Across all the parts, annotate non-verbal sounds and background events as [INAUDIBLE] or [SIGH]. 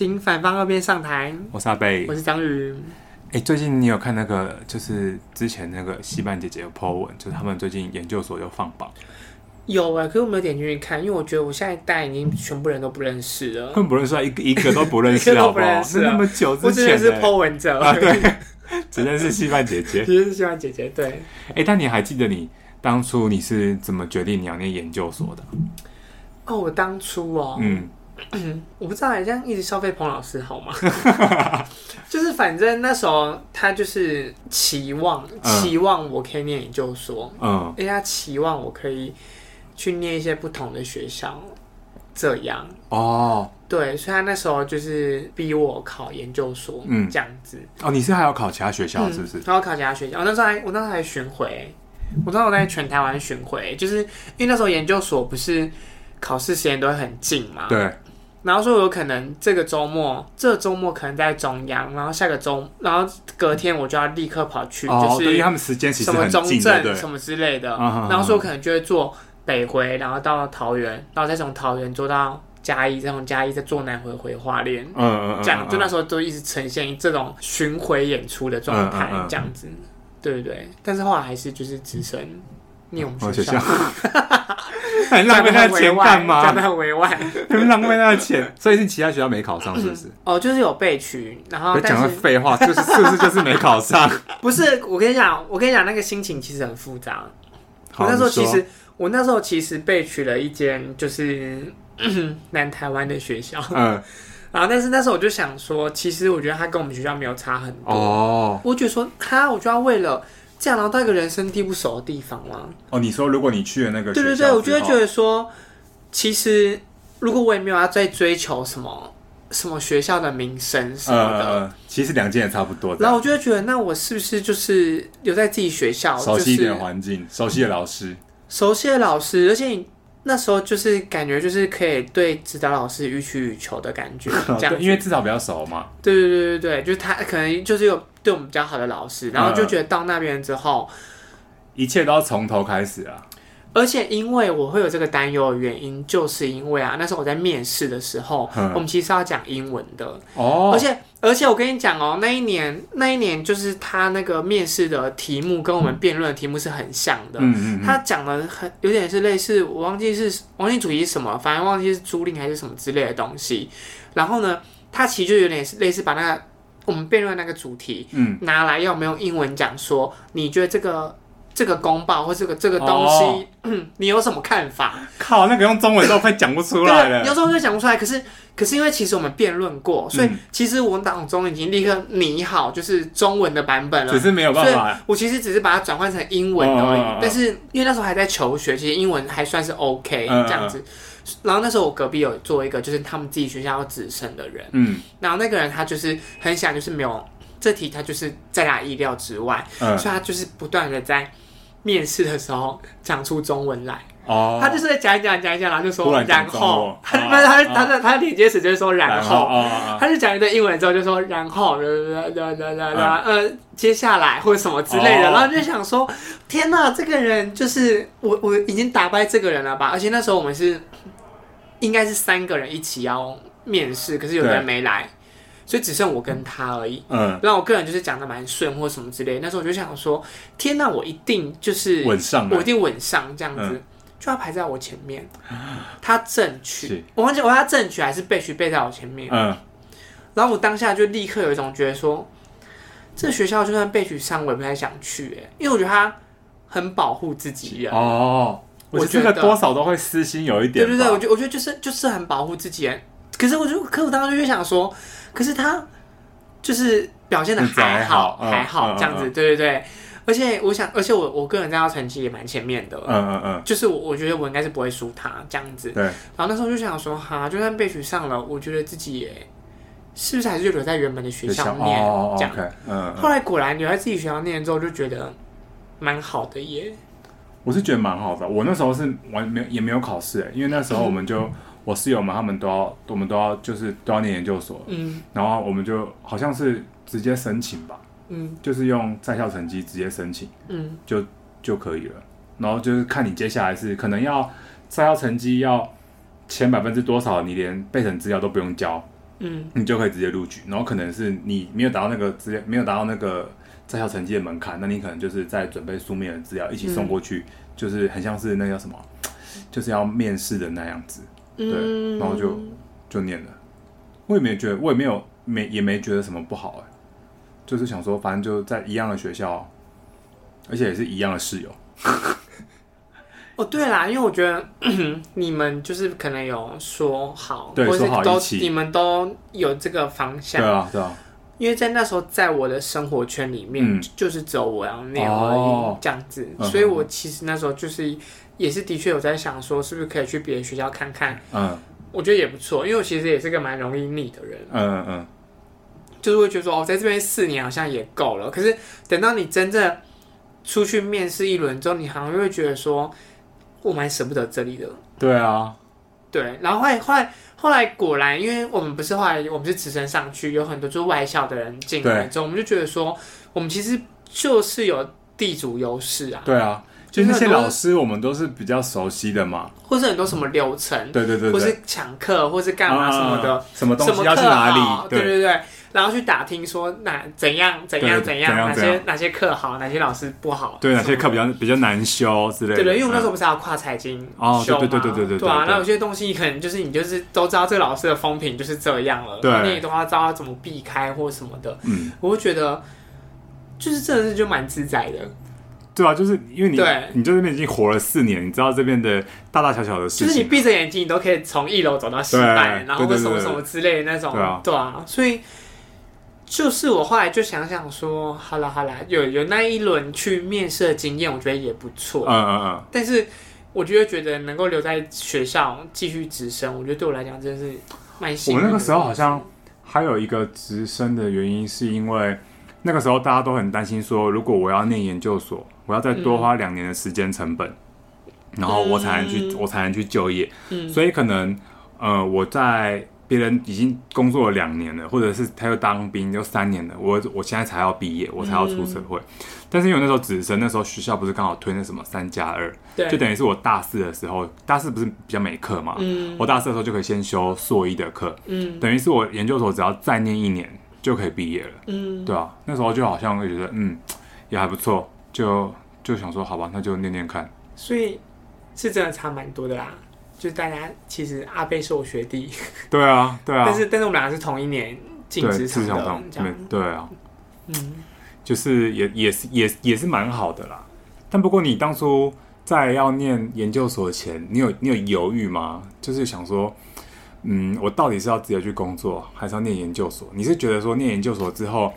请反方二辩上台。我是阿贝，我是张宇。哎、欸，最近你有看那个，就是之前那个西半姐姐有 po 文，就是他们最近研究所又放榜。有啊，可是我没有点进去看，因为我觉得我现在大家已经全部人都不认识了，根本不认识啊，一个一个都不认识，[LAUGHS] 好不好？那那么久之前，我只认识 po 文者，啊，对，[LAUGHS] 只认识西半姐姐，[LAUGHS] 只认识西半姐姐，对。哎、欸，但你还记得你当初你是怎么决定你要念研究所的？哦，我当初哦，嗯。[CLEARS THROAT] 我不知道，好像一直消费彭老师好吗？[LAUGHS] 就是反正那时候他就是期望，期望我可以念研究所，嗯，因为他期望我可以去念一些不同的学校，这样哦，对，所以他那时候就是逼我考研究所，嗯，这样子。哦，你是还要考其他学校是不是？还要考其他学校，我那时候还我那时候还巡回，我那时候在全台湾巡回，就是因为那时候研究所不是考试时间都会很近嘛，对。然后说有可能这个周末，这个周末可能在中央，然后下个周，然后隔天我就要立刻跑去，哦、就是因为他们时间其实，什么中正什么之类的。嗯、然后说可能就会坐北回，然后到桃园，然后再从桃园坐到嘉义，再从嘉义再坐南回回花莲。嗯嗯嗯。这样就那时候都一直呈现这种巡回演出的状态，这样子，对对对。但是后来还是就是直升。念我们学校，[LAUGHS] [LAUGHS] 很浪费他的钱干嘛？讲的很委婉，[LAUGHS] 很浪费他的钱。[LAUGHS] 所以是其他学校没考上，是不是？哦，就是有被取，然后讲的废话，就是是不是就是没考上？不是，我跟你讲，我跟你讲，那个心情其实很复杂。我那时候其实，我那时候其实备取了一间就是 [CLEARS THROAT] 南台湾的学校，嗯，然后但是那时候我就想说，其实我觉得他跟我们学校没有差很多哦。我觉得说他，我就要为了。这样，然后到一个人生地不熟的地方吗？哦，你说如果你去了那个，对对对，我就会觉得说，其实如果我也没有要再追求什么什么学校的名声什么的，呃、其实两件也差不多。然后我就会觉得，那我是不是就是留在自己学校，熟悉一点环境，熟悉的老师，熟悉的老师，而且你那时候就是感觉就是可以对指导老师予取予求的感觉，[LAUGHS] 这样，因为至少比较熟嘛。对对对对对，就是他可能就是有。对我们比较好的老师，然后就觉得到那边之后，一切都要从头开始啊！而且因为我会有这个担忧的原因，就是因为啊，那时候我在面试的时候，我们其实要讲英文的哦。而且而且我跟你讲哦，那一年那一年就是他那个面试的题目跟我们辩论的题目是很像的。嗯嗯。他讲的很有点是类似，我忘记是忘记主题是什么，反正忘记是租赁还是什么之类的东西。然后呢，他其实就有点是类似把那个。我们辩论那个主题，嗯，拿来要没有用英文讲说，你觉得这个这个公报或这个这个东西，[CLEARS THROAT] 你有什么看法？靠，那个用中文都快讲不出来了。[LAUGHS] 有时候就讲不出来，可是可是因为其实我们辩论过，所以其实我脑中已经立刻拟好就是中文的版本了，只是没有办法。我其实只是把它转换成英文而已。哦，但是因为那时候还在求学，其实英文还算是 OK 这样子。然后那时候我隔壁有做一个，就是他们自己学校要直升的人，嗯，然后那个人他就是很想，就是没有这题，他就是在他意料之外，嗯，所以他就是不断的在面试的时候讲出中文来，哦，他就是在讲一讲讲一讲，然后就说然后，他他他他的他的连接词就是说然后，他就讲一段英文之后就说然后，对对对对对呃，接下来或者什么之类的，然后就想说，天哪，这个人就是我我已经打败这个人了吧？而且那时候我们是。应该是三个人一起要面试，可是有人没来，所以只剩我跟他而已。嗯，然后我个人就是讲的蛮顺或什么之类。那时候我就想说，天哪，我一定就是稳上，我一定稳上这样子，嗯、就要排在我前面。他正取，我忘记我他正取还是被取背在我前面。嗯，然后我当下就立刻有一种觉得说，这个学校就算被取上，我也不太想去哎，因为我觉得他很保护自己人哦。我觉得多少都会私心有一点。对对对，我觉我觉得就是就是很保护自己。可是我就可我当时就想说，可是他就是表现的还好还好这样子，对对对。而且我想，而且我我个人在他成绩也蛮前面的。嗯嗯嗯。就是我我觉得我应该是不会输他这样子。对。然后那时候就想说，哈，就算被取上了，我觉得自己也是不是还是就留在原本的学校念这样。嗯。后来果然留在自己学校念之后，就觉得蛮好的耶。我是觉得蛮好的，我那时候是完没也没有考试，因为那时候我们就、嗯、我室友们他们都要，我们都要就是都要念研究所，嗯，然后我们就好像是直接申请吧，嗯，就是用在校成绩直接申请，嗯，就就可以了，然后就是看你接下来是可能要在校成绩要前百分之多少，你连备审资料都不用交，嗯，你就可以直接录取。然后可能是你没有达到那个资料，没有达到那个在校成绩的门槛，那你可能就是在准备书面的资料一起送过去，嗯、就是很像是那叫什么，[TSK] 就是要面试的那样子。对，嗯、然后就就念了。我也没觉得，我也没有没也没觉得什么不好哎、欸，就是想说，反正就在一样的学校，而且也是一样的室友。[LAUGHS] 哦，对啦，因为我觉得 [CLEARS THROAT] 你们就是可能有说好，对，或是都说好你们都有这个方向，对啊，对啊。因为在那时候，在我的生活圈里面，嗯、就是只有我要那样而已，哦、这样子，嗯、所以我其实那时候就是也是的确有在想说，是不是可以去别的学校看看，嗯，我觉得也不错，因为我其实也是个蛮容易腻的人，嗯嗯嗯，就是会觉得说，哦，在这边四年好像也够了，可是等到你真正出去面试一轮之后，你好像又会觉得说。我蛮舍不得这里的。对啊，对，然后后来后来后来果然，因为我们不是后来我们是直升上去，有很多就是外校的人进来之后，我们就觉得说，我们其实就是有地主优势啊。对啊，就那些老师我们都是比较熟悉的嘛，或是很多什么流程，对对对，或是抢课，或是干嘛什么的，什么东西要去哪里，对对对。然后去打听说哪怎样怎样怎样，哪些哪些课好，哪些老师不好，对，哪些课比较比较难修之类的。对对，因为我那时候不是要跨财经哦，对对对对对对。对啊，那有些东西可能就是你就是都知道这个老师的风评就是这样了，对，你也都要知道怎么避开或什么的。嗯，我会觉得就是真的是就蛮自在的。对啊，就是因为你你在这边已经活了四年，你知道这边的大大小小的事情，就是你闭着眼睛你都可以从一楼走到西半，然后什么什么之类的那种，对啊，所以。就是我后来就想想说，好了好了，有有那一轮去面试的经验，我觉得也不错。嗯嗯嗯。但是，我就觉得能够留在学校继续直升，我觉得对我来讲真的是蛮幸运。我那个时候好像还有一个直升的原因，是因为那个时候大家都很担心说，如果我要念研究所，我要再多花两年的时间成本，嗯、然后我才能去，我才能去就业。嗯。所以可能，呃，我在。别人已经工作了两年了，或者是他又当兵又三年了，我我现在才要毕业，我才要出社会。嗯、但是因为那时候直升，那时候学校不是刚好推那什么三加二，对就等于是我大四的时候，大四不是比较没课嘛，嗯、我大四的时候就可以先修硕一的课，嗯、等于是我研究所只要再念一年就可以毕业了，嗯、对啊，那时候就好像会觉得嗯也还不错，就就想说好吧，那就念念看。所以是真的差蛮多的啦。就大家其实阿贝是我学弟，对啊，对啊，但是但是我们俩是同一年进职场的，这样对啊，嗯，就是也也是也也是蛮好的啦。但不过你当初在要念研究所前，你有你有犹豫吗？就是想说，嗯，我到底是要直接去工作，还是要念研究所？你是觉得说念研究所之后，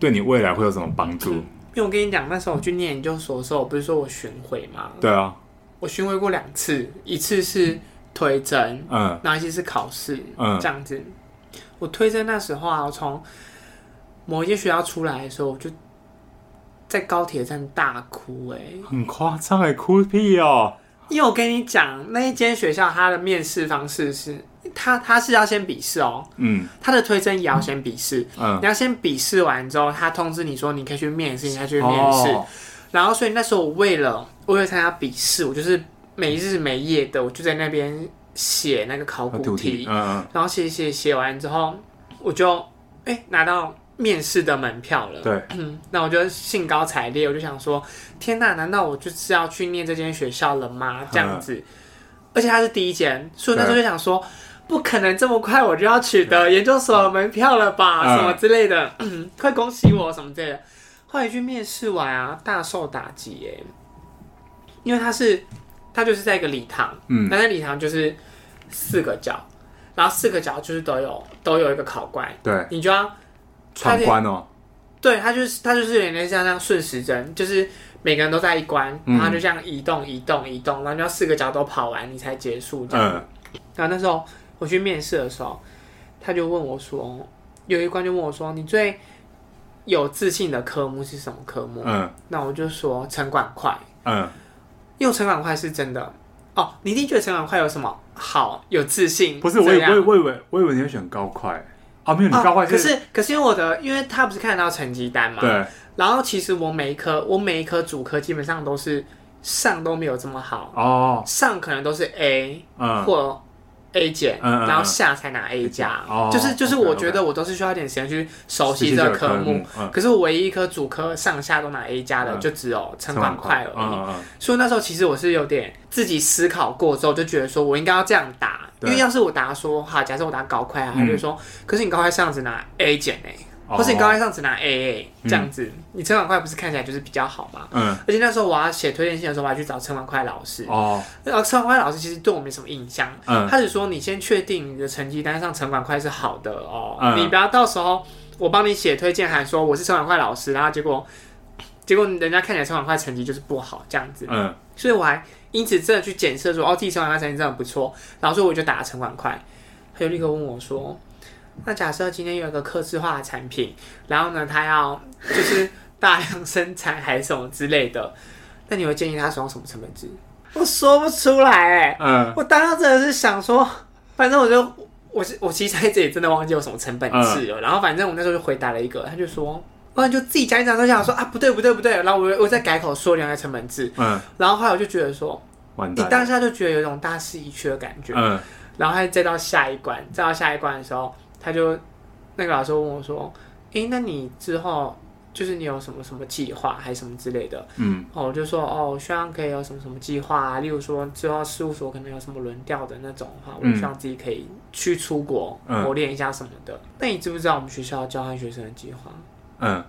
对你未来会有什么帮助？嗯，因为我跟你讲，那时候我去念研究所的时候，我不是说我巡回吗？对啊。我巡回过两次，一次是推甄，嗯，然后一次是考试，嗯，这样子。我推甄那时候啊，我从某一间学校出来的时候，我就在高铁站大哭，欸，哎，很夸张，哎，哭屁哦！因为我跟你讲，那一间学校它的面试方式是，他他是要先笔试哦，嗯，他的推甄也要先笔试，嗯，你要先笔试完之后，他通知你说你可以去面试，你再去面试。哦然后，所以那时候我为了我为了参加笔试，我就是没日没夜的，我就在那边写那个考古题，然后写写写完之后，我就哎拿到面试的门票了。对，嗯，[CLEARS THROAT] 那我就兴高采烈，我就想说，天哪，难道我就是要去念这间学校了吗？这样子，嗯、而且它是第一间，所以那时候就想说，不可能这么快我就要取得研究所的门票了吧？嗯、什么之类的，嗯，快恭喜我什么之类的。后来去面试完啊，大受打击耶，因为他是他就是在一个礼堂，嗯，那在礼堂就是四个角，然后四个角就是都有都有一个考官，对，你就要闯关哦，对，他就是他就是有点类似像那样顺时针，就是每个人都在一关，然后就这样移动移动移动，然后就要四个角都跑完你才结束这样。嗯，然后那时候我去面试的时候，他就问我说，有一关就问我说，你最有自信的科目是什么科目？嗯，那我就说城管快。嗯，因为城管快是真的哦。你一定觉得城管快有什么好？有自信？不是，我以为我以为我以为你会选高快啊，没有，你高会。可是可是因为我的，因为他不是看得到成绩单嘛。对。然后其实我每一科，我每一科主科基本上都是上都没有这么好哦，上可能都是 A，嗯，或 A 减，然后下才拿 A 加，就是就是我觉得我都是需要一点时间去熟悉这个科目。可是我唯一一科主科上下都拿 A 加的，就只有成管快而已。所以那时候其实我是有点自己思考过之后，就觉得说我应该要这样答，因为要是我答说哈，假设我答高快啊，他就说，可是你高快上只拿 A 减哎。或是你高快上只拿 AA 这样子，你成管快不是看起来就是比较好吗？嗯，而且那时候我要写推荐信的时候，我还去找成管快老师。哦，然后成管快老师其实对我没什么印象。嗯，他只说你先确定你的成绩单上城管快是好的哦，你不要到时候我帮你写推荐函说我是成管快老师，然后结果结果人家看起来成管快成绩就是不好这样子。嗯，所以我还因此真的去检测说哦，自己成管快成绩真的不错，然后所以我就打了成管快，他就立刻问我说。那假设今天有一个客制化的产品，然后呢，他要就是大量生产还是什么之类的，那你会建议他使用什么成本制？我说不出来哎、欸，嗯，我当时真的是想说，反正我就我我其实在这里真的忘记有什么成本制了，嗯、然后反正我那时候就回答了一个，他就说，不然就自己讲一讲，都想说啊不对不对不对，然后我我再改口说两个成本制，嗯，然后后来我就觉得说，你当下就觉得有一种大势已去的感觉，嗯，然后再到下一关，再到下一关的时候。他就那个老师问我说：“诶、欸，那你之后就是你有什么什么计划，还是什么之类的？”嗯，哦，我就说：“哦，我希望可以有什么什么计划啊，例如说之后事务所可能有什么轮调的那种的话，我希望自己可以去出国磨练一下什么的。嗯”那你知不知道我们学校交换学生的计划？嗯，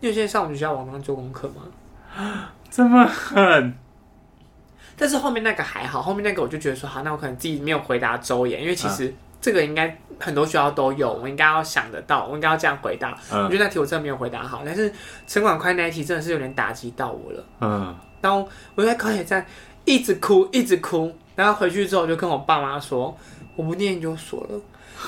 你有现在上我们学校网上做功课吗？这么狠？但是后面那个还好，后面那个我就觉得说好，那我可能自己没有回答周延，因为其实。嗯这个应该很多学校都有，我应该要想得到，我应该要这样回答。嗯、我觉得那题我真的没有回答好，但是城管快那一题真的是有点打击到我了。嗯，然后我在高铁站一直哭，一直哭，然后回去之后我就跟我爸妈说，我不念研究所了。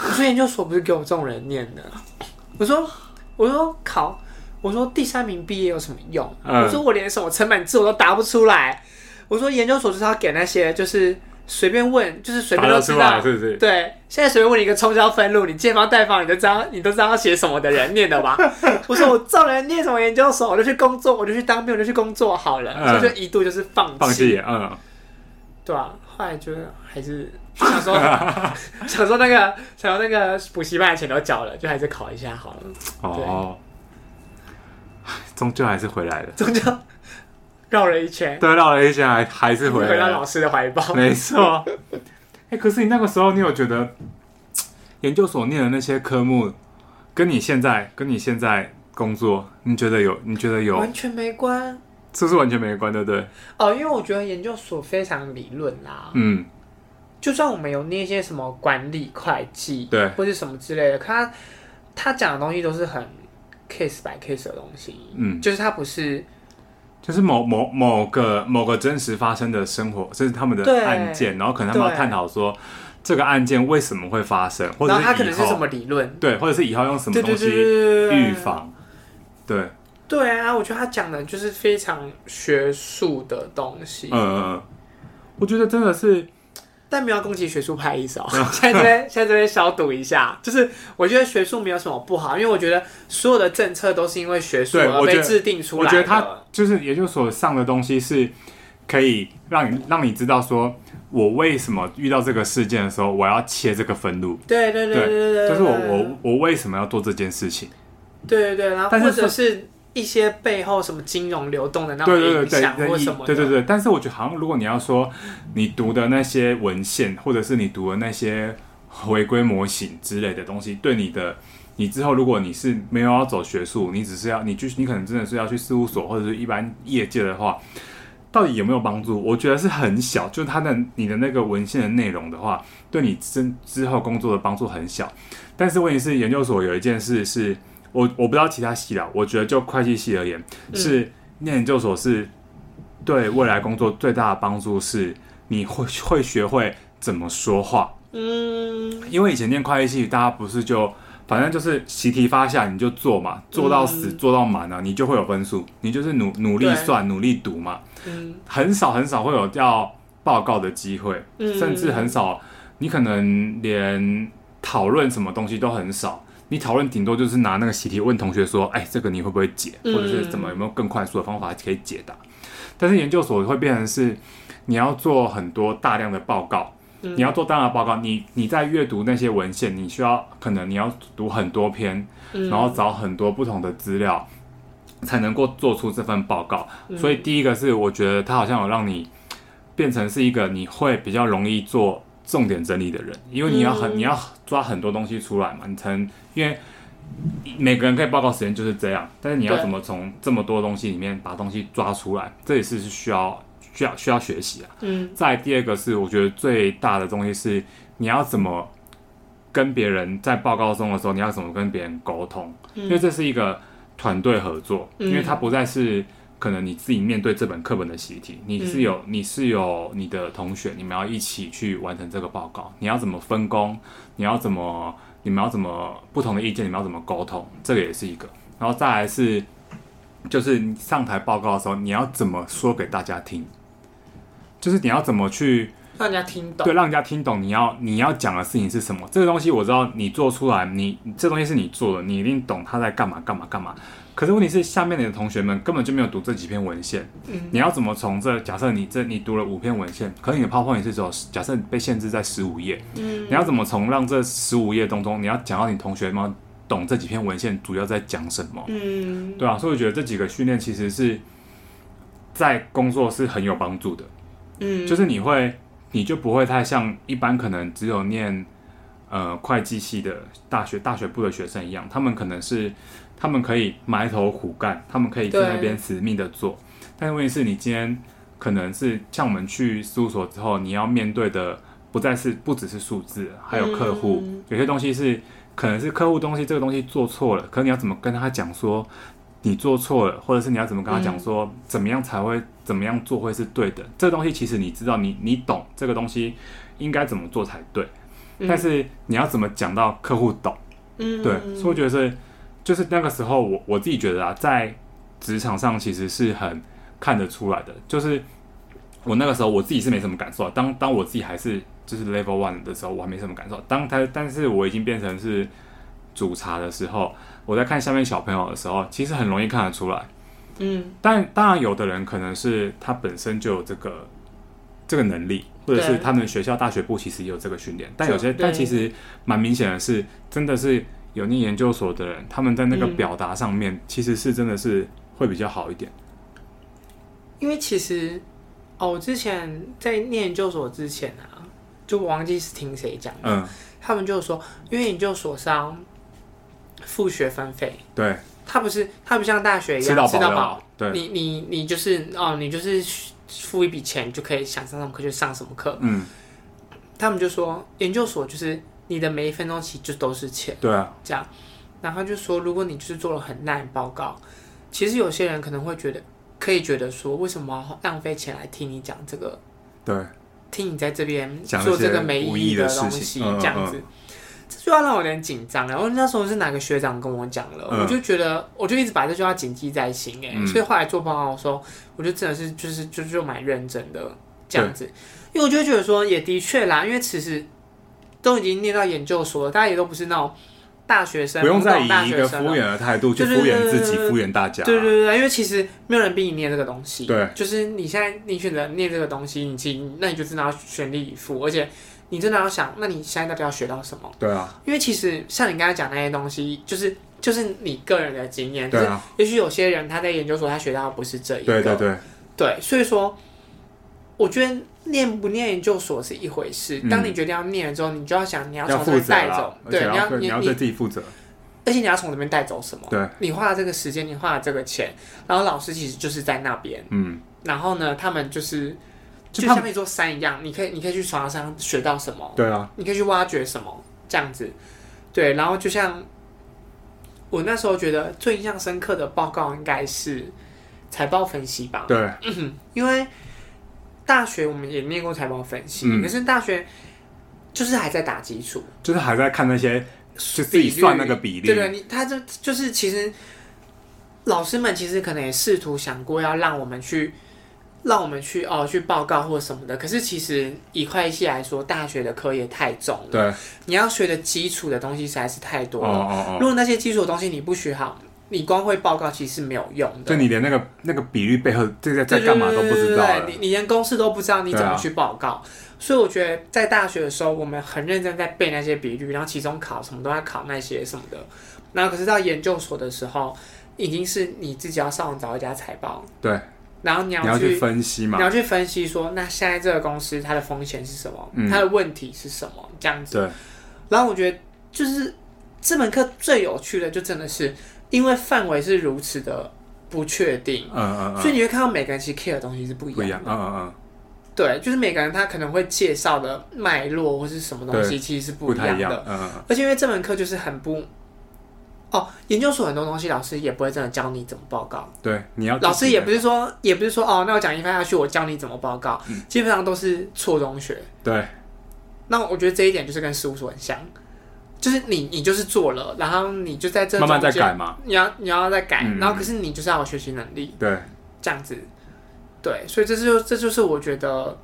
我说研究所不是给我这种人念的。[LAUGHS] 我说，我说考，我说第三名毕业有什么用？嗯、我说我连什么成本字我都答不出来。我说研究所就是要给那些就是。随便问，就是随便都知道，是是？对，现在随便问你一个冲销分录，你借方贷方，你都知道，你都知道要写什么的人念的吧？[LAUGHS] 我说我照人念什么研究所，我就去工作，我就去当兵，我就去工作好了，嗯、所以就一度就是放弃，放弃，嗯，对啊，后来就还是 [LAUGHS] 想说，想说那个，想说那个补习班的钱都缴了，就还是考一下好了。哦，终究还是回来了，终究。绕了一圈，对，绕了一圈还还是回回到老师的怀抱。没错。[LAUGHS] 哎，可是你那个时候，你有觉得研究所念的那些科目，跟你现在跟你现在工作，你觉得有？你觉得有？完全没关。这是完全没关，对不对？哦，因为我觉得研究所非常理论啦。嗯。就算我们有那些什么管理、会计，对，或者什么之类的，他他讲的东西都是很 case by case 的东西。嗯，就是他不是。就是某某某个某个真实发生的生活，这是他们的案件，然后可能他们要探讨说这个案件为什么会发生，或者是他可能是什么理论，对，或者是以后用什么东西预防，对，对啊，我觉得他讲的就是非常学术的东西，嗯嗯，我觉得真的是。但没有攻击学术派意思哦，[LAUGHS] 现在这边现在这边消毒一下，就是我觉得学术没有什么不好，因为我觉得所有的政策都是因为学术而被制定出来的。我觉得他就是研究所上的东西是可以让你让你知道说，我为什么遇到这个事件的时候，我要切这个分路。对对对对对对，就是我我我为什么要做这件事情？对对对，然后或者是。一些背后什么金融流动的那种影响或什么？对对对，但是我觉得好像如果你要说你读的那些文献，或者是你读的那些回归模型之类的东西，对你的你之后如果你是没有要走学术，你只是要你去你可能真的是要去事务所或者是一般业界的话，到底有没有帮助？我觉得是很小，就他的你的那个文献的内容的话，对你之之后工作的帮助很小。但是问题是，研究所有一件事是。我我不知道其他系啦，我觉得就会计系而言，嗯、是念研究所是对未来工作最大的帮助是，你会会学会怎么说话。嗯，因为以前念会计系，大家不是就反正就是习题发下你就做嘛，做到死、嗯、做到满了，你就会有分数，你就是努努力算努力读嘛。嗯，很少很少会有要报告的机会，嗯、甚至很少，你可能连讨论什么东西都很少。你讨论顶多就是拿那个习题问同学说，哎，这个你会不会解，或者是怎么有没有更快速的方法可以解答？但是研究所会变成是你要做很多大量的报告，嗯、你要做大量的报告，你你在阅读那些文献，你需要可能你要读很多篇，嗯、然后找很多不同的资料，才能够做出这份报告。嗯、所以第一个是我觉得它好像有让你变成是一个你会比较容易做重点整理的人，因为你要很、嗯、你要抓很多东西出来嘛，你才能因为每个人可以报告时间就是这样，但是你要怎么从这么多东西里面把东西抓出来，这也是是需要。需要需要学习啊。嗯。再第二个是，我觉得最大的东西是，你要怎么跟别人在报告中的时候，你要怎么跟别人沟通？嗯。因为这是一个团队合作，嗯。因为它不再是可能你自己面对这本课本的习题，你是有你是有你的同学，你们要一起去完成这个报告。你要怎么分工？你要怎么？你们要怎么不同的意见？你们要怎么沟通？这个也是一个。然后再来是，就是你上台报告的时候，你要怎么说给大家听？就是你要怎么去让人家听懂？对，让人家听懂你要你要讲的事情是什么？这个东西我知道你做出来，你这东西是你做的，你一定懂他在干嘛干嘛干嘛。可是问题是，下面你的同学们根本就没有读这几篇文献。嗯，你要怎么从这？假设你这你读了五篇文献，可是你的 PowerPoint 是只有假设被限制在十五页。嗯，你要怎么从让这十五页当中，你要讲到你同学们懂这几篇文献主要在讲什么？嗯，对啊，所以我觉得这几个训练其实是在工作是很有帮助的。嗯，就是你会，你就不会太像一般可能只有念呃会计系的大学大学部的学生一样，他们可能是他们可以埋头苦干，他们可以在那边死命的做。但是问题是你今天可能是像我们去事务所之后，你要面对的不再是不只是数字，还有客户，嗯、有些东西是可能是客户东西，这个东西做错了，可是你要怎么跟他讲说？你做错了，或者是你要怎么跟他讲说，嗯、怎么样才会怎么样做会是对的？这个东西其实你知道你，你你懂这个东西应该怎么做才对，嗯、但是你要怎么讲到客户懂？嗯，对，所以我觉得是就是那个时候我我自己觉得啊，在职场上其实是很看得出来的，就是我那个时候我自己是没什么感受，啊当当我自己还是就是 level one 的时候，我还没什么感受，当他但是我已经变成是主茶的时候。我在看下面小朋友的时候，其实很容易看得出来，嗯，但当然有的人可能是他本身就有这个这个能力，或者是他们学校大学部其实也有这个训练，但有些但其实蛮明显的是，真的是有念研究所的人，他们在那个表达上面其实是真的是会比较好一点，因为其实哦，我之前在念研究所之前啊，就我忘记是听谁讲的，嗯，他们就说，因为研究所上。付学分费，对，他不是，他不像大学一样吃到饱，对，你你你就是哦，你就是付一笔钱就可以想上什么课就上什么课，嗯，他们就说研究所就是你的每一分钟其实就都是钱，对啊，这样，然后就说如果你就是做了很烂报告，其实有些人可能会觉得，可以觉得说为什么要浪费钱来听你讲这个，对，听你在这边做这个没意义的东西，这样子。这句话让我有点紧张，然后那时候是哪个学长跟我讲了，嗯、我就觉得，我就一直把这句话谨记在心，哎、嗯，所以后来做报告的时候，我就真的是就是就就蛮认真的这样子，因为我就觉得说，也的确啦，因为其实都已经念到研究所了，大家也都不是那种大学生，不用再以一个敷衍的态度去敷衍自己、敷衍大家，对对对，因为其实没有人逼你念这个东西，对，就是你现在你选择念这个东西，你其实那你就真的要全力以赴，而且。你真的要想，那你现在到底要学到什么？对啊，因为其实像你刚才讲那些东西，就是就是你个人的经验。对啊。也许有些人他在研究所他学到的不是这一个。对对对。对，所以说，我觉得念不念研究所是一回事。嗯、当你决定要念了之后，你就要想你要从这边带走，对，你要你要对自己负责。而且你要从这边带走什么？对。你花了这个时间，你花了这个钱，然后老师其实就是在那边。嗯。然后呢，他们就是。就像一座山一样，你可以，你可以去床上学到什么？对啊，你可以去挖掘什么？这样子，对。然后就像我那时候觉得最印象深刻的报告应该是财报分析吧？对，[COUGHS] 因为大学我们也念过财报分析，嗯、可是大学就是还在打基础，就是还在看那些就自己算那个比例。对对，你他这就是其实老师们其实可能也试图想过要让我们去。让我们去哦去报告或什么的，可是其实以会计系来说，大学的课业太重了。对，你要学的基础的东西实在是太多了。哦哦哦。如果那些基础的东西你不学好，你光会报告其实是没有用的。就你连那个那个比率背后这在在干嘛都不知道，你你连公式都不知道，你怎么去报告？啊、所以我觉得在大学的时候，我们很认真在背那些比率，然后期中考什么都在考那些什么的。然后可是到研究所的时候，已经是你自己要上网找一家财报。对。然后你要，你要去分析嘛？你要去分析说，那现在这个公司它的风险是什么？嗯、它的问题是什么？这样子。对。然后我觉得，就是这门课最有趣的，就真的是因为范围是如此的不确定。嗯嗯，嗯所以你会看到每个人其实 care 的东西是不一样的。嗯嗯嗯。对，就是每个人他可能会介绍的脉络或是什么东西，其实是不一样的。样嗯，嗯。而且因为这门课就是很不。哦，研究所很多东西，老师也不会真的教你怎么报告。对，你要老师也不是说，也不是说哦，那我讲一番下去，我教你怎么报告，嗯、基本上都是错中学。对，那我觉得这一点就是跟事务所很像，就是你你就是做了，然后你就在这慢慢再改嘛，你要你要再改，嗯、然后可是你就是要有学习能力。对，这样子，对，所以这就这就是我觉得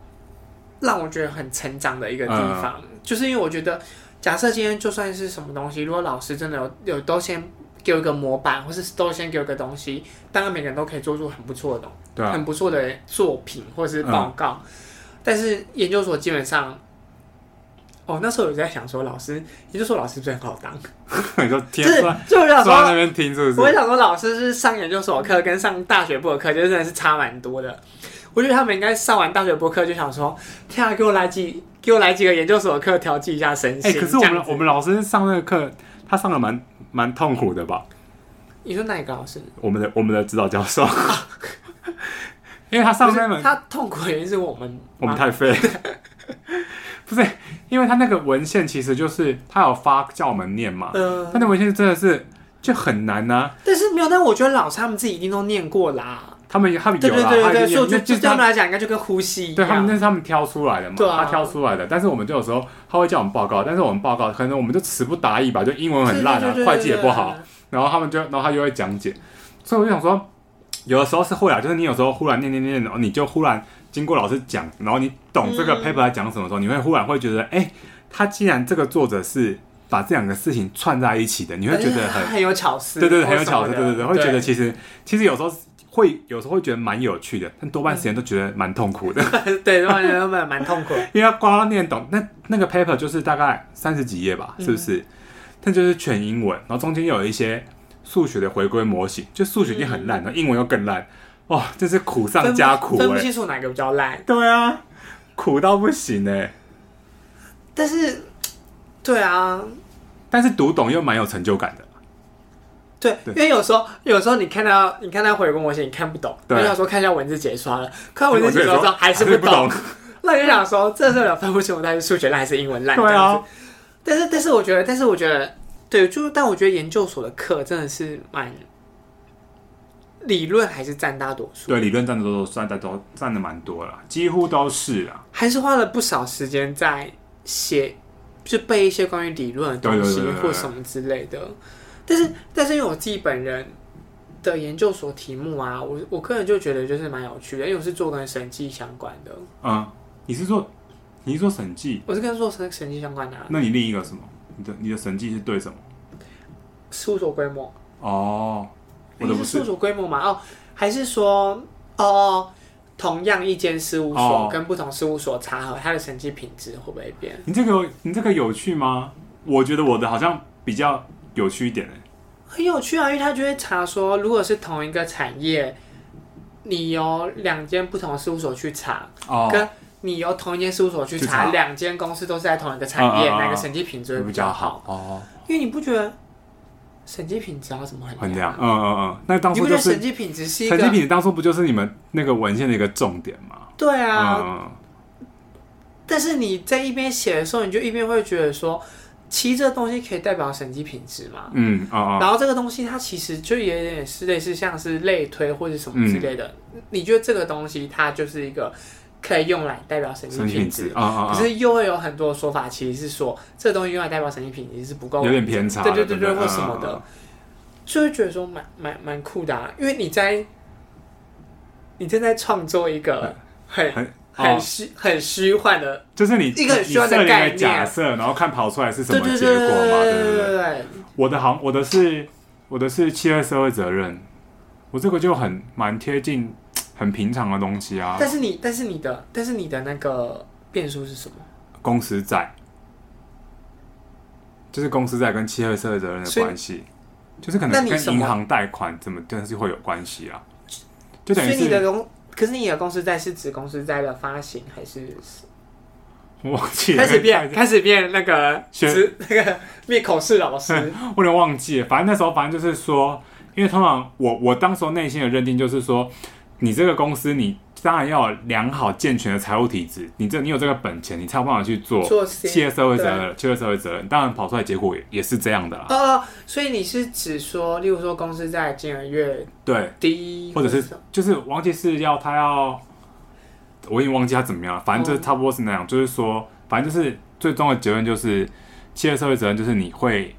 让我觉得很成长的一个地方，嗯、就是因为我觉得。假设今天就算是什么东西，如果老师真的有有都先给我一个模板，或是都先给我个东西，当然每个人都可以做出很不错的东西，对啊、很不错的作品或者是报告。嗯、但是研究所基本上，哦，那时候我在想说，老师也就说老师最好当，[LAUGHS] 你说 [LAUGHS] 天，就是就是想说在那边听是不是？我想说，老师是上研究所课跟上大学部的课，就真的是差蛮多的。我觉得他们应该上完大学部课就想说，天啊，给我来几。给我来几个研究所的课调剂一下身心。哎、欸，可是我们我们老师上那个课，他上的蛮蛮痛苦的吧？你说哪个老师？我们的我们的指导教授，[LAUGHS] 因为他上那门他痛苦的原因是我们我们太废，不是因为他那个文献其实就是他有发叫我们念嘛，他那文献真的是就很难呐、啊。但是没有，但我觉得老师他们自己一定都念过啦。他们他们有啦，对对对对，就就对他们来讲，应该就跟呼吸一样。对他们那是他们挑出来的嘛，对啊、他挑出来的。但是我们就有时候他会叫我们报告，但是我们报告可能我们就词不达意吧，就英文很烂啊，会计也不好。然后他们就，然后他就会讲解。所以我就想说，有的时候是会啊，就是你有时候忽然念念念，然后你就忽然经过老师讲，然后你懂这个 paper 在讲什么时候，嗯、你会忽然会觉得，哎、欸，他既然这个作者是把这两个事情串在一起的，你会觉得很很有巧思。对对对，很有巧思，对对对，会觉得其实其实有时候。会有时候会觉得蛮有趣的，但多半时间都觉得蛮痛苦的。[LAUGHS] 对，多半时间都蛮痛苦，[LAUGHS] 因为要光要念懂那那个 paper 就是大概三十几页吧，是不是？它、嗯、就是全英文，然后中间有一些数学的回归模型，就数学已经很烂了，嗯、英文又更烂，哇，这是苦上加苦、欸，分不清楚哪个比较烂。对啊，苦到不行哎、欸。但是，对啊，但是读懂又蛮有成就感的。对，因为有时候，有时候你看到你看到回文模型，你看不懂，你想说看一下文字解说了，看文字解说之后还是不懂，那你就想说，这时候分不清楚，它是数学烂还是英文烂对啊。但是，但是我觉得，但是我觉得，对，就但我觉得研究所的课真的是蛮理论还是占大多数。对，理论占的多，占的都占的蛮多了，几乎都是啊，还是花了不少时间在写，就背一些关于理论的东西或什么之类的。但是，但是因为我自己本人的研究所题目啊，我我个人就觉得就是蛮有趣的，因为我是做跟审计相关的。嗯，你是做你是做审计？我是跟做审审计相关的啊。那你另一个什么？你的你的审计是对什么？事务所规模。哦，我的不是。所规模嘛？哦，还是说哦，同样一间事务所跟不同事务所查核，它的审计品质会不会变？你这个你这个有趣吗？我觉得我的好像比较。有趣一点，很有趣啊，因为他就会查说，如果是同一个产业，你由两间不同的事务所去查，哦、跟你由同一间事务所去查，两间公司都是在同一个产业，哪、嗯嗯嗯、个审计品质会比较好？哦，因为你不觉得审计品质啊怎么衡量？嗯嗯嗯，那当初就是审计品质是一个审计品质，当初不就是你们那个文献的一个重点吗？对啊，嗯、但是你在一边写的时候，你就一边会觉得说。其实这个东西可以代表审计品质嘛？嗯，哦哦，然后这个东西它其实就有点是类似像是类推或者什么之类的。嗯、你觉得这个东西它就是一个可以用来代表神经品质？可是又会有很多说法，其实是说这个东西用来代表神经品质是不够，有点偏差。对对对对，或什么的，就会觉得说蛮蛮蛮酷的啊，因为你在你正在创作一个很。很很虚很虚幻的，就是你一个很虚幻的假设，然后看跑出来是什么结果嘛？对不对？对对对。我的行，我的是我的是企业社会责任，我这个就很蛮贴近很平常的东西啊。但是你，但是你的，但是你的那个变数是什么？公司债，就是公司债跟企业社会责任的关系，就是可能跟银行贷款怎么，但是会有关系啊。就等于是你的公，可是你的公司债是指公司债的发行还是？我忘记了，开始变，[LAUGHS] 开始变那个学那个灭口试老师，[LAUGHS] 我有点忘记了。反正那时候，反正就是说，因为通常我我当时候内心的认定就是说，你这个公司，你当然要有良好健全的财务体制，你这你有这个本钱，你才有办法去做企业社会责任，企业社会责任，当然跑出来结果也也是这样的啦。哦，所以你是指说，例如说公司在金额越对低，或者是就是忘记是要他要。我已经忘记他怎么样了，反正就差不多是那样，哦、就是说，反正就是最终的结论就是，企业社会责任就是你会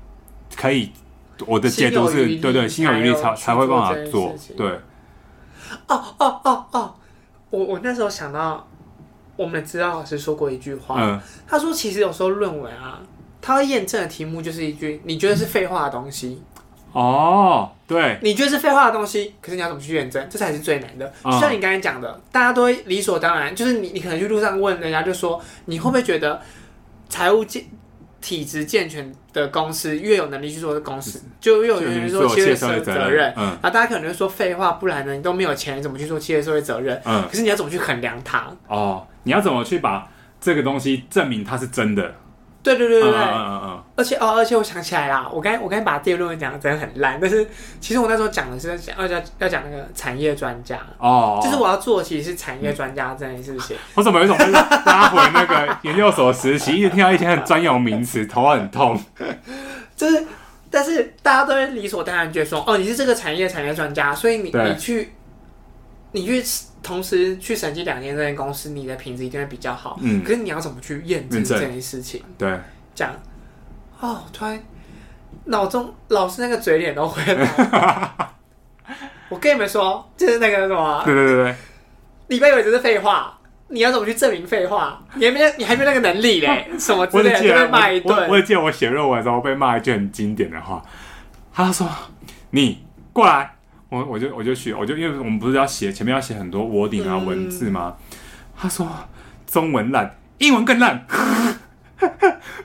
可以，我的解读是对对，心有余力才才会办法做，对。哦哦哦哦，我我那时候想到，我们的指导老师说过一句话，嗯、他说其实有时候论文啊，他会验证的题目就是一句你觉得是废话的东西。哦，对，你觉得是废话的东西，可是你要怎么去验证？这才是最难的。就像你刚才讲的，嗯、大家都会理所当然，就是你，你可能去路上问人家，就说你会不会觉得财务健体质健全的公司越有能力去做的公司，就越有能力做企业社会责任？嗯，啊大家可能会说废话，不然呢，你都没有钱，你怎么去做企业社会责任？嗯，可是你要怎么去衡量它？哦，你要怎么去把这个东西证明它是真的？对对对对对，而且哦，而且我想起来啦，我刚才我刚才把第二论文讲的真的很烂，但是其实我那时候讲的是讲要要要讲那个产业专家哦，就是我要做的其实是产业专家这件事情。[LAUGHS] 我怎么有一种拉回那个研究所实习，一直听到一些很专有名词，头很痛。就是，但是大家都会理所当然觉得说，哦，你是这个产业产业专家，所以你你去你去。同时去审计两间这间公司，你的品质一定会比较好。嗯，可是你要怎么去验证这件事情？对，讲哦，突然脑中老师那个嘴脸都回来。[LAUGHS] 我跟你们说，就是那个什么，对对对对，礼拜以为这是废话，你要怎么去证明废话？你还没，你还没那个能力嘞？[LAUGHS] 什么之类的就被骂一顿。我也记得我写论文的时候被骂一句很经典的话，他说：“你过来。”我我就我就去，我就因为我们不是要写前面要写很多 wording 啊文字吗？嗯、他说中文烂，英文更烂，[LAUGHS]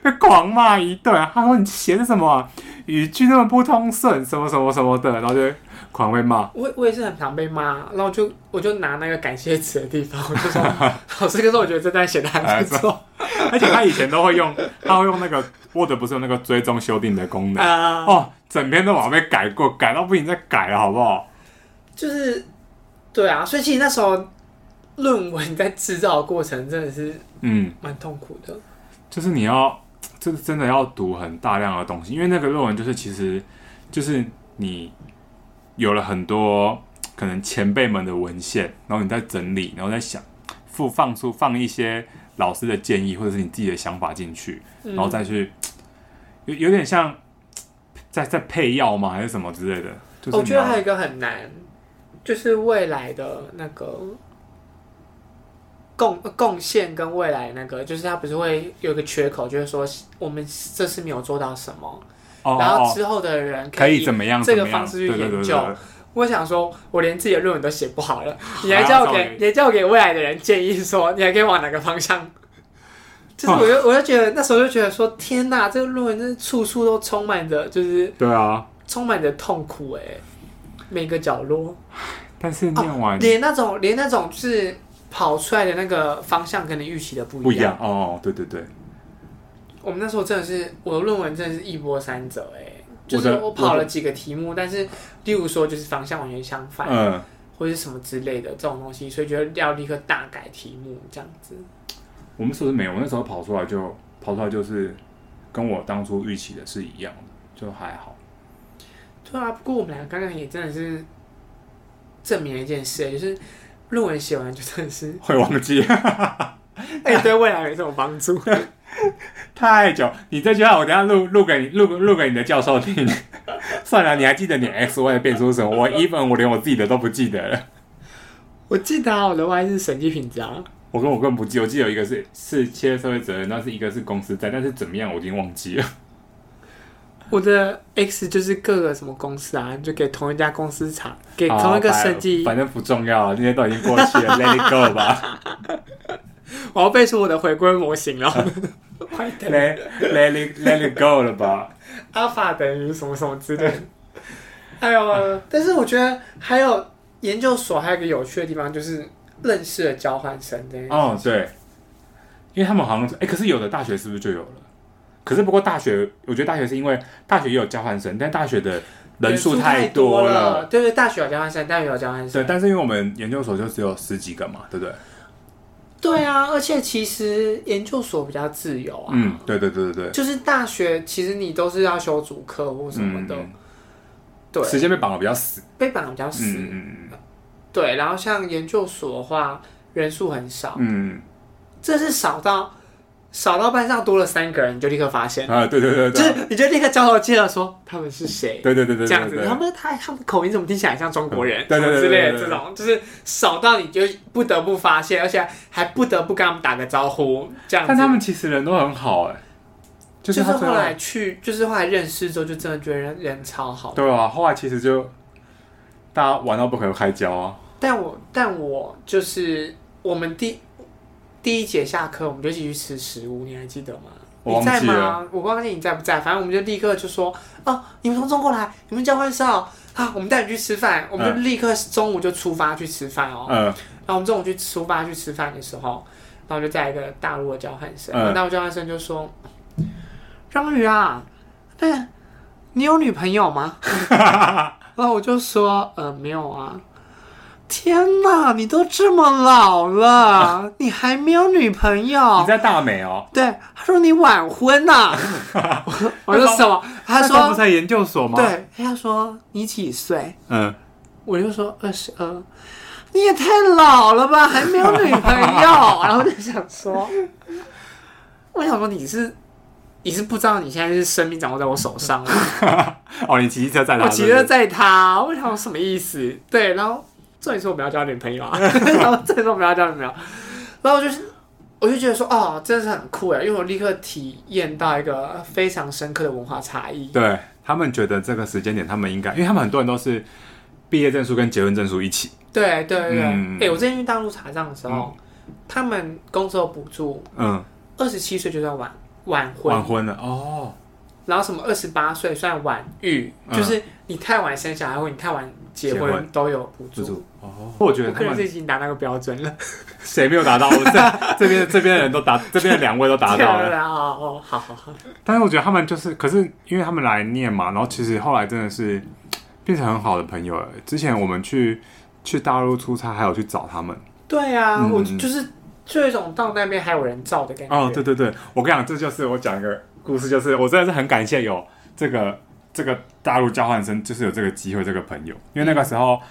被狂骂一顿。他说你写的什么语句那么不通顺，什么什么什么的，然后就狂被骂。我我也是很常被骂，然后就我就拿那个感谢词的地方，我就说老师，可是我觉得这段写的还不错。而且他以前都会用，他会用那个 Word 不是有那个追踪修订的功能、uh, 哦。整篇都往被改过，改到不行再改了，好不好？就是，对啊，所以其实那时候论文在制造的过程真的是，嗯，蛮痛苦的。就是你要，就是真的要读很大量的东西，因为那个论文就是其实就是你有了很多可能前辈们的文献，然后你在整理，然后在想复放出放一些老师的建议或者是你自己的想法进去，然后再去有有点像。在在配药吗？还是什么之类的？就是、我觉得还有一个很难，就是未来的那个贡贡献跟未来那个，就是他不是会有一个缺口，就是说我们这次没有做到什么，哦、然后之后的人可以怎么样这个方式去研究。我想说，我连自己的论文都写不好了，[LAUGHS] 你还叫我给，你还叫我给未来的人建议说，你还可以往哪个方向？就是我就我就觉得那时候就觉得说天哪，这个论文真是处处都充满着，就是对啊，充满着痛苦哎，每个角落。[SIGHS] 但是念完、哦、连那种连那种是跑出来的那个方向跟你预期的不一样，不一样哦，对对对。我们那时候真的是我的论文真的是一波三折哎，就是我跑了几个题目，但是例如说就是方向完全相反，嗯，或者是什么之类的这种东西，所以觉得要立刻大改题目这样子。我们是不是没有？我那时候跑出来就跑出来就是跟我当初预期的是一样的，就还好。对啊，不过我们俩刚刚也真的是证明了一件事，就是论文写完就真的是会忘记，[LAUGHS] 哎，对未来没什么帮助。[LAUGHS] 太久，你这句话我等下录录给你录录给你的教授听。[LAUGHS] 算了，你还记得你 x y 的变数什么？我 even 我连我自己的都不记得了。我记得啊，我的 y 是审计品质啊。我跟我根本不记，我记得有一个是是企业社会责任，那是一个是公司债，但是怎么样我已经忘记了。我的 X 就是各个什么公司啊，就给同一家公司查，给同一个设计，反正不重要了，这些都已经过去了，[LAUGHS] Let it go 吧。[LAUGHS] 我要背出我的回归模型了，[LAUGHS] Let Let it Let it go 了吧？Alpha 等于什么什么之类的。哎呦，但是我觉得还有研究所还有一个有趣的地方，就是认识的交换生这样。哦，对，因为他们好像是，哎、欸，可是有的大学是不是就有了？可是不过大学，我觉得大学是因为大学也有交换生，但大学的人数太多了。多了对对，大学有交换生，大学有交换生。对，但是因为我们研究所就只有十几个嘛，对不对？对啊，而且其实研究所比较自由啊。嗯，对对对对对。就是大学其实你都是要修主课或什么的。嗯对，时间被绑的比较死，被绑的比较死。嗯嗯对，然后像研究所的话，人数很少。嗯。这是少到少到班上多了三个人，你就立刻发现。啊，对对对对。就是你就立刻交头接耳说他们是谁？对对对对。这样子，他们他他们口音怎么听起来像中国人？对对对。之类的这种，就是少到你就不得不发现，而且还不得不跟他们打个招呼。这样子。但他们其实人都很好哎。就是后来去，就是后来认识之后，就真的觉得人人超好。对啊，后来其实就大家玩到不可开交啊。但我但我就是我们第第一节下课，我们就一起去吃食物，你还记得吗？你在吗？我忘记你在不在。反正我们就立刻就说：“哦，你们从中国来，你们交换生啊，我们带你去吃饭。”我们就立刻中午就出发去吃饭哦。嗯。然后我们中午去出发去吃饭的时候，然后就在一个大陆的交换生，嗯、大陆交换生就说。张宇啊，对，你有女朋友吗？[LAUGHS] 然后我就说，呃，没有啊。天哪，你都这么老了，[LAUGHS] 你还没有女朋友？你在大美哦。对，他说你晚婚呐、[LAUGHS] 啊。我说什么？他说不在研究所吗？对，他说你几岁？嗯，我就说二十二。你也太老了吧，还没有女朋友？[LAUGHS] 然后就想说，我想说你是。你是不知道你现在是生命掌握在我手上哦，你骑车载他，我骑车载他，我想什么意思？对，然后这里说我们要交女朋友啊，然后这里说我们要交女朋友，然后就是我就觉得说哦，真的是很酷呀，因为我立刻体验到一个非常深刻的文化差异。对，他们觉得这个时间点，他们应该，因为他们很多人都是毕业证书跟结婚证书一起。对对对，哎、嗯。欸，我之前去大陆查账的时候，嗯、他们工作补助，嗯，二十七岁就算晚。晚婚，晚婚了哦，然后什么二十八岁算晚育，嗯、就是你太晚生小孩或你太晚结婚，结婚都有补助哦。我觉得他们已经达那个标准了，[LAUGHS] 谁没有达到？我这 [LAUGHS] 这边这边的人都达，这边的两位都达到了 [LAUGHS] 哦哦，好好好。但是我觉得他们就是，可是因为他们来念嘛，然后其实后来真的是变成很好的朋友了。之前我们去去大陆出差，还有去找他们。对啊，嗯、我就是。就有一种到那边还有人照的感觉。哦，对对对，我跟你讲，这就是我讲一个故事，就是我真的是很感谢有这个这个大陆交换生，就是有这个机会，这个朋友，因为那个时候，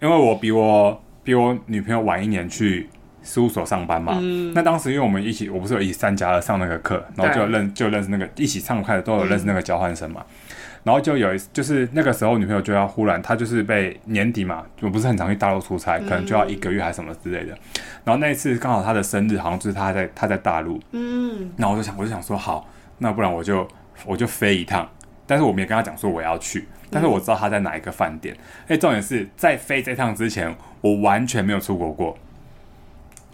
因为我比我比我女朋友晚一年去事务所上班嘛，嗯、那当时因为我们一起，我不是有一起三加二上那个课，然后就认就认识那个一起上课的都有认识那个交换生嘛。嗯然后就有一次，就是那个时候女朋友就要忽然，她就是被年底嘛，我不是很常去大陆出差，可能就要一个月还是什么之类的。然后那一次刚好她的生日，好像就是她在她在大陆。嗯。然后我就想，我就想说，好，那不然我就我就飞一趟。但是我没有跟他讲说我要去，但是我知道他在哪一个饭店。哎，重点是在飞这趟之前，我完全没有出国过。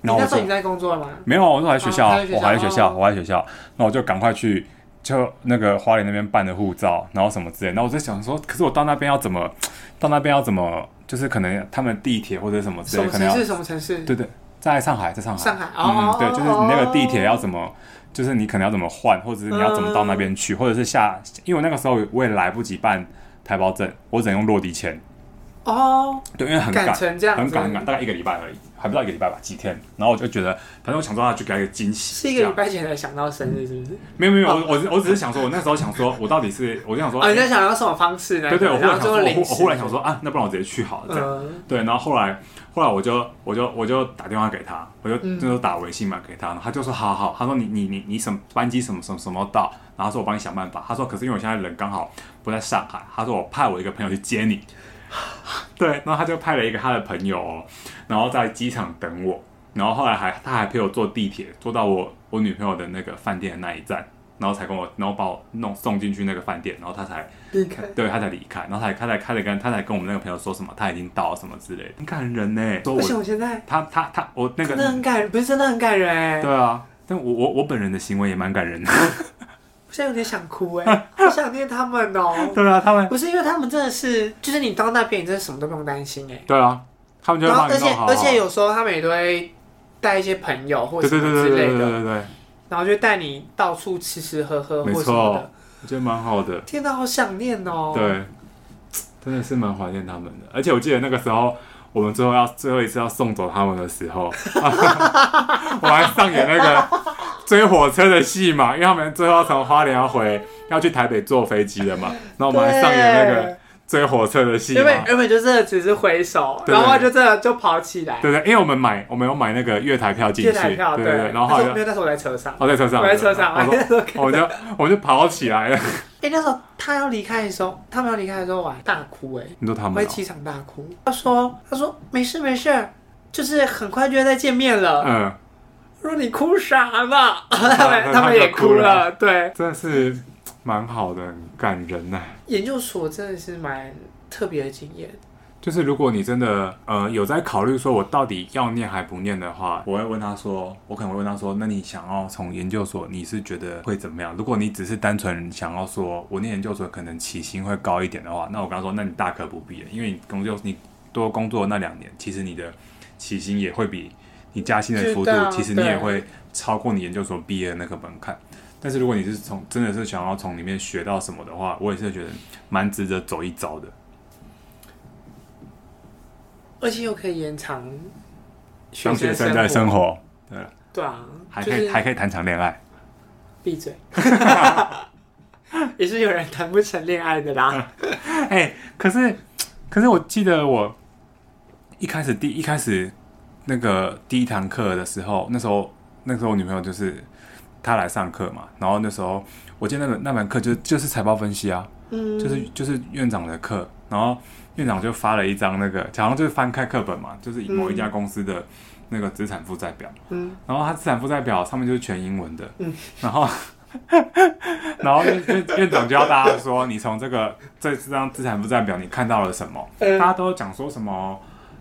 然后我说你在工作了吗？没有，我说还在学校，我还在学校，我还在学校。那我就赶快去。就那个花莲那边办的护照，然后什么之类，那我在想说，可是我到那边要怎么，到那边要怎么，就是可能他们地铁或者什么之类，可能要什么城市？对对，在上海，在上海。上海哦。嗯，对，就是你那个地铁要怎么，就是你可能要怎么换，或者是你要怎么到那边去，或者是下，因为我那个时候我也来不及办台胞证，我只能用落地签。哦。对，因为很赶，很赶，很赶，大概一个礼拜而已。还不到一个礼拜吧，几天，然后我就觉得，反正我想说他去给他一个惊喜。是一个礼拜前才想到生日，是不是？没有没有，我我我只是想说，我那时候想说，我到底是，我就想说，啊，你在想要什么方式呢？对对，我忽然想说，我忽然想说啊，那不然我直接去好了，这样。对，然后后来后来我就我就我就打电话给他，我就那时候打微信嘛给他，然后他就说好好，他说你你你你什么班机什么什么什么到，然后说我帮你想办法，他说可是因为我现在人刚好不在上海，他说我派我一个朋友去接你。[LAUGHS] 对，然后他就派了一个他的朋友，哦然后在机场等我。然后后来还他还陪我坐地铁，坐到我我女朋友的那个饭店的那一站，然后才跟我，然后把我弄送进去那个饭店，然后他才离开，对，他才离开，然后他才他才开始跟他才跟我们那个朋友说什么，他已经到了什么之类的，很感人呢。而且我现在他他他我那个真的很感人，不是真的很感人哎。对啊，但我我我本人的行为也蛮感人的。[LAUGHS] 我现在有点想哭哎，[LAUGHS] 好想念他们哦。对啊，他们不是因为他们真的是，就是你到那边，你真的什么都不用担心哎。对啊，他们就而且而且有时候他们也都会带一些朋友或者什么之类的。对对对对对对。然后就带你到处吃吃喝喝，或什么的，我觉得蛮好的。天哪，好想念哦！对，真的是蛮怀念他们的。而且我记得那个时候，我们最后要最后一次要送走他们的时候，[LAUGHS] 我还上演那个追火车的戏嘛，因为他们最后要从花莲要回要去台北坐飞机的嘛，那我们还上演那个。追火车的戏，因为原本就是只是挥手，然后就真的就跑起来。对对，因为我们买我们有买那个月台票进去，月台票对对。然后因为那时候我在车上，我在车上，我在车上，我们就我就跑起来了。[LAUGHS] 哎，那时候他要离开的时候，他们要离开的时候，我还大哭哎。你说他们？我在机场大哭。他说他说没事没事，就是很快就要再见面了。嗯。我说你哭啥呢？[LAUGHS] 他们他们也哭了，对，真的是。蛮好的，感人呐、啊。研究所真的是蛮特别的经验。就是如果你真的呃有在考虑说我到底要念还不念的话，我会问他说，我可能会问他说，那你想要从研究所，你是觉得会怎么样？如果你只是单纯想要说我念研究所可能起薪会高一点的话，那我跟他说，那你大可不必了，因为你工作你多工作那两年，其实你的起薪也会比你加薪的幅度，其实你也会超过你研究所毕业的那个门槛。但是如果你是从真的是想要从里面学到什么的话，我也是觉得蛮值得走一遭的，而且又可以延长学生在生活，对对啊，还可以还可以谈场恋爱，闭嘴，[LAUGHS] 也是有人谈不成恋爱的啦。[LAUGHS] 哎，可是可是我记得我一开始第一开始那个第一堂课的时候，那时候那时候我女朋友就是。他来上课嘛，然后那时候我记得那个那门课就就是财报分析啊，嗯，就是就是院长的课，然后院长就发了一张那个，好像就是翻开课本嘛，就是某一家公司的那个资产负债表，嗯，然后他资产负债表上面就是全英文的，嗯，然后 [LAUGHS] 然后院院院长就要大家说，你从这个这这张资产负债表你看到了什么？嗯，大家都讲说什么？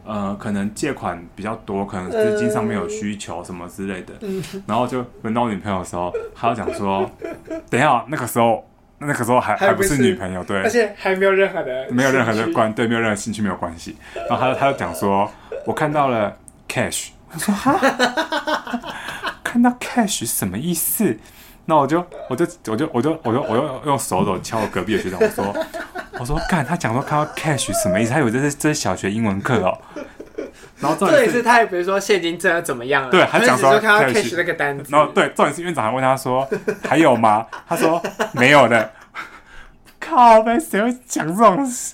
呃，可能借款比较多，可能资金上面有需求什么之类的，嗯、然后就轮到我女朋友的时候，她就讲说，[LAUGHS] 等一下，那个时候，那个时候还还不是女朋友，对，而且还没有任何的，没有任何的关，对，没有任何兴趣，没有关系。然后她她就讲说，我看到了 cash，我说哈，[LAUGHS] 看到 cash 什么意思？那我就我就我就我就我就我就用手肘敲我隔壁的学长，我说。[LAUGHS] 我说干，他讲说看到 cash 什么意思？他以为这是这是小学英文课哦。然后重点是，他也比如说现金真的怎么样了？对，他讲说看到 cash 那个单子。然后对，重点是院长还问他说还有吗？他说没有的。靠呗，谁会讲这种事？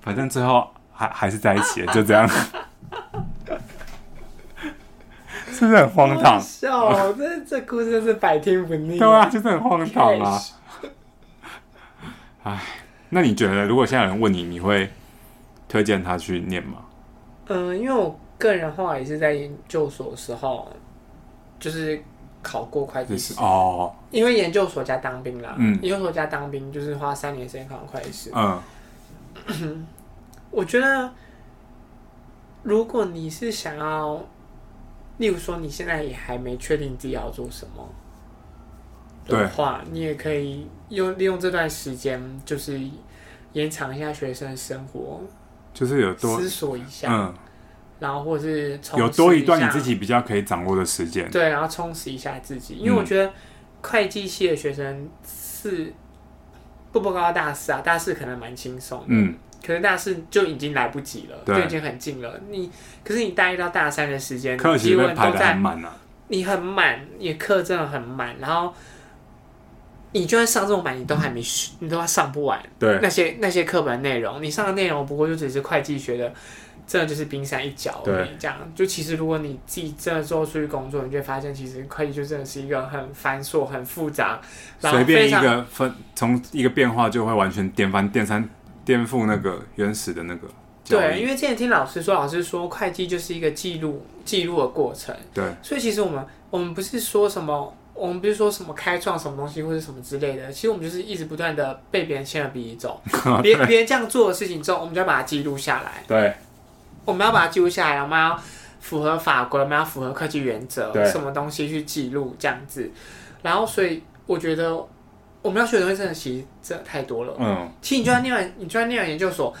反正最后还还是在一起了，就这样。是不是很荒唐？笑、哦，这这故事真是百听不腻。对啊，就是很荒唐啊。哎，那你觉得，如果现在有人问你，你会推荐他去念吗？嗯，因为我个人的话也是在研究所的时候，就是考过会计师哦。因为研究所加当兵啦，嗯，研究所加当兵就是花三年时间考完会计师。嗯，[CLEARS THROAT] 我觉得如果你是想要，例如说你现在也还没确定自己要做什么。的话，你也可以用利用这段时间，就是延长一下学生的生活，就是有多思索一下，嗯，然后或是有多一段你自己比较可以掌握的时间，对，然后充实一下自己，因为我觉得会计系的学生是步步高大四啊，大四可能蛮轻松，嗯，可能大四就已经来不及了，就已经很近了。你可是你大一到大三的时间，课其实排得很满啊，你很满，你课真的很满，然后。你就算上这么满，你都还没学，你都要上不完。对，那些那些课本内容，你上的内容不过就只是会计学的，真的就是冰山一角而已。这样，就其实如果你自己真的之后出去工作，你就会发现，其实会计就真的是一个很繁琐、很复杂，随便一个分，从一个变化就会完全颠翻、颠三、颠覆那个原始的那个。对，因为之前听老师说，老师说会计就是一个记录、记录的过程。对，所以其实我们我们不是说什么。我们不是说什么开创什么东西或者什么之类的，其实我们就是一直不断的被别人牵着鼻子走，[LAUGHS] 别别人这样做的事情之后，我们就要把它记录下来。对，我们要把它记录下来，我们要符合法规，我们要符合会计原则，什么东西去记录这样子。然后，所以我觉得我们要学的东西真的其实真的太多了。嗯，其实你就算念完，你就算念完研究所，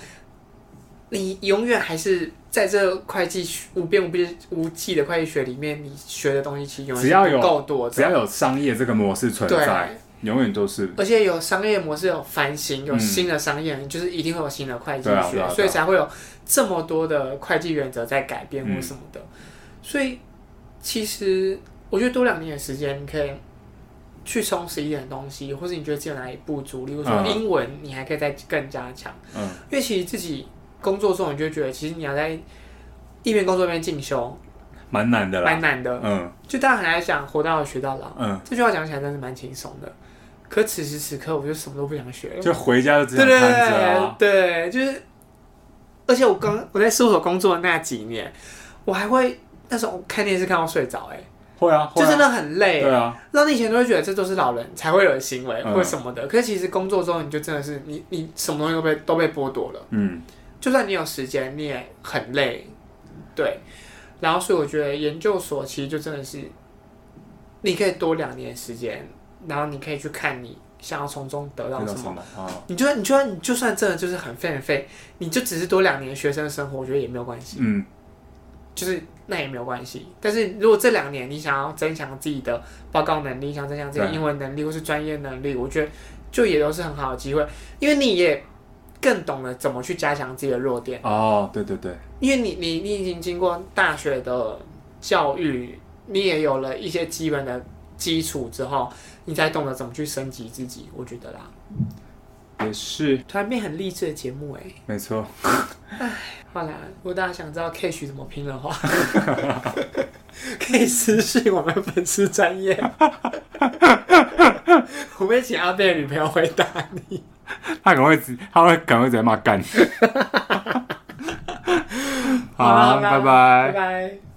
你永远还是。在这会计无边无边无际的会计学里面，你学的东西其实永远是不够多的。只要有商业这个模式存在，永远都是。而且有商业模式有翻新，有新的商业，嗯、就是一定会有新的会计学，啊啊啊、所以才会有这么多的会计原则在改变或什么的。嗯、所以其实我觉得多两年的时间，你可以去充实一点的东西，或是你觉得自己有哪里不足，例如说英文，你还可以再更加强。嗯，因为其实自己。工作中，你就觉得其实你要在一边工作一边进修，蛮难的啦，蛮难的。嗯，就大家很爱讲“活到老学到老”，嗯，这句话讲起来真是蛮轻松的。可此时此刻，我就什么都不想学了，就回家就只想瘫着啊。对，就是，而且我刚我在事务所工作的那几年，我还会那时候看电视看到睡着，哎，会啊，就真的很累。对啊，那你以前都会觉得这都是老人才会有的行为或什么的，可是其实工作中你就真的是你你什么东西都被都被剥夺了，嗯。就算你有时间，你也很累，对。然后，所以我觉得研究所其实就真的是，你可以多两年时间，然后你可以去看你想要从中得到什么。你就算你就算你就算真的就是很废很废，你就只是多两年学生生活，我觉得也没有关系。嗯。就是那也没有关系。但是如果这两年你想要增强自己的报告能力，想增强自己的英文能力或是专业能力，我觉得就也都是很好的机会，因为你也。更懂得怎么去加强自己的弱点哦，对对对，因为你你你已经经过大学的教育，你也有了一些基本的基础之后，你才懂得怎么去升级自己。我觉得啦，也是，突然变很励志的节目哎，没错。哎，好啦，如果大家想知道 Cash 怎么拼的话，[LAUGHS] 可以私信我们粉丝专业，我会请阿贝的女朋友回答你。他可能会直，他会可能会直接骂干。[LAUGHS] 好，拜拜，拜拜。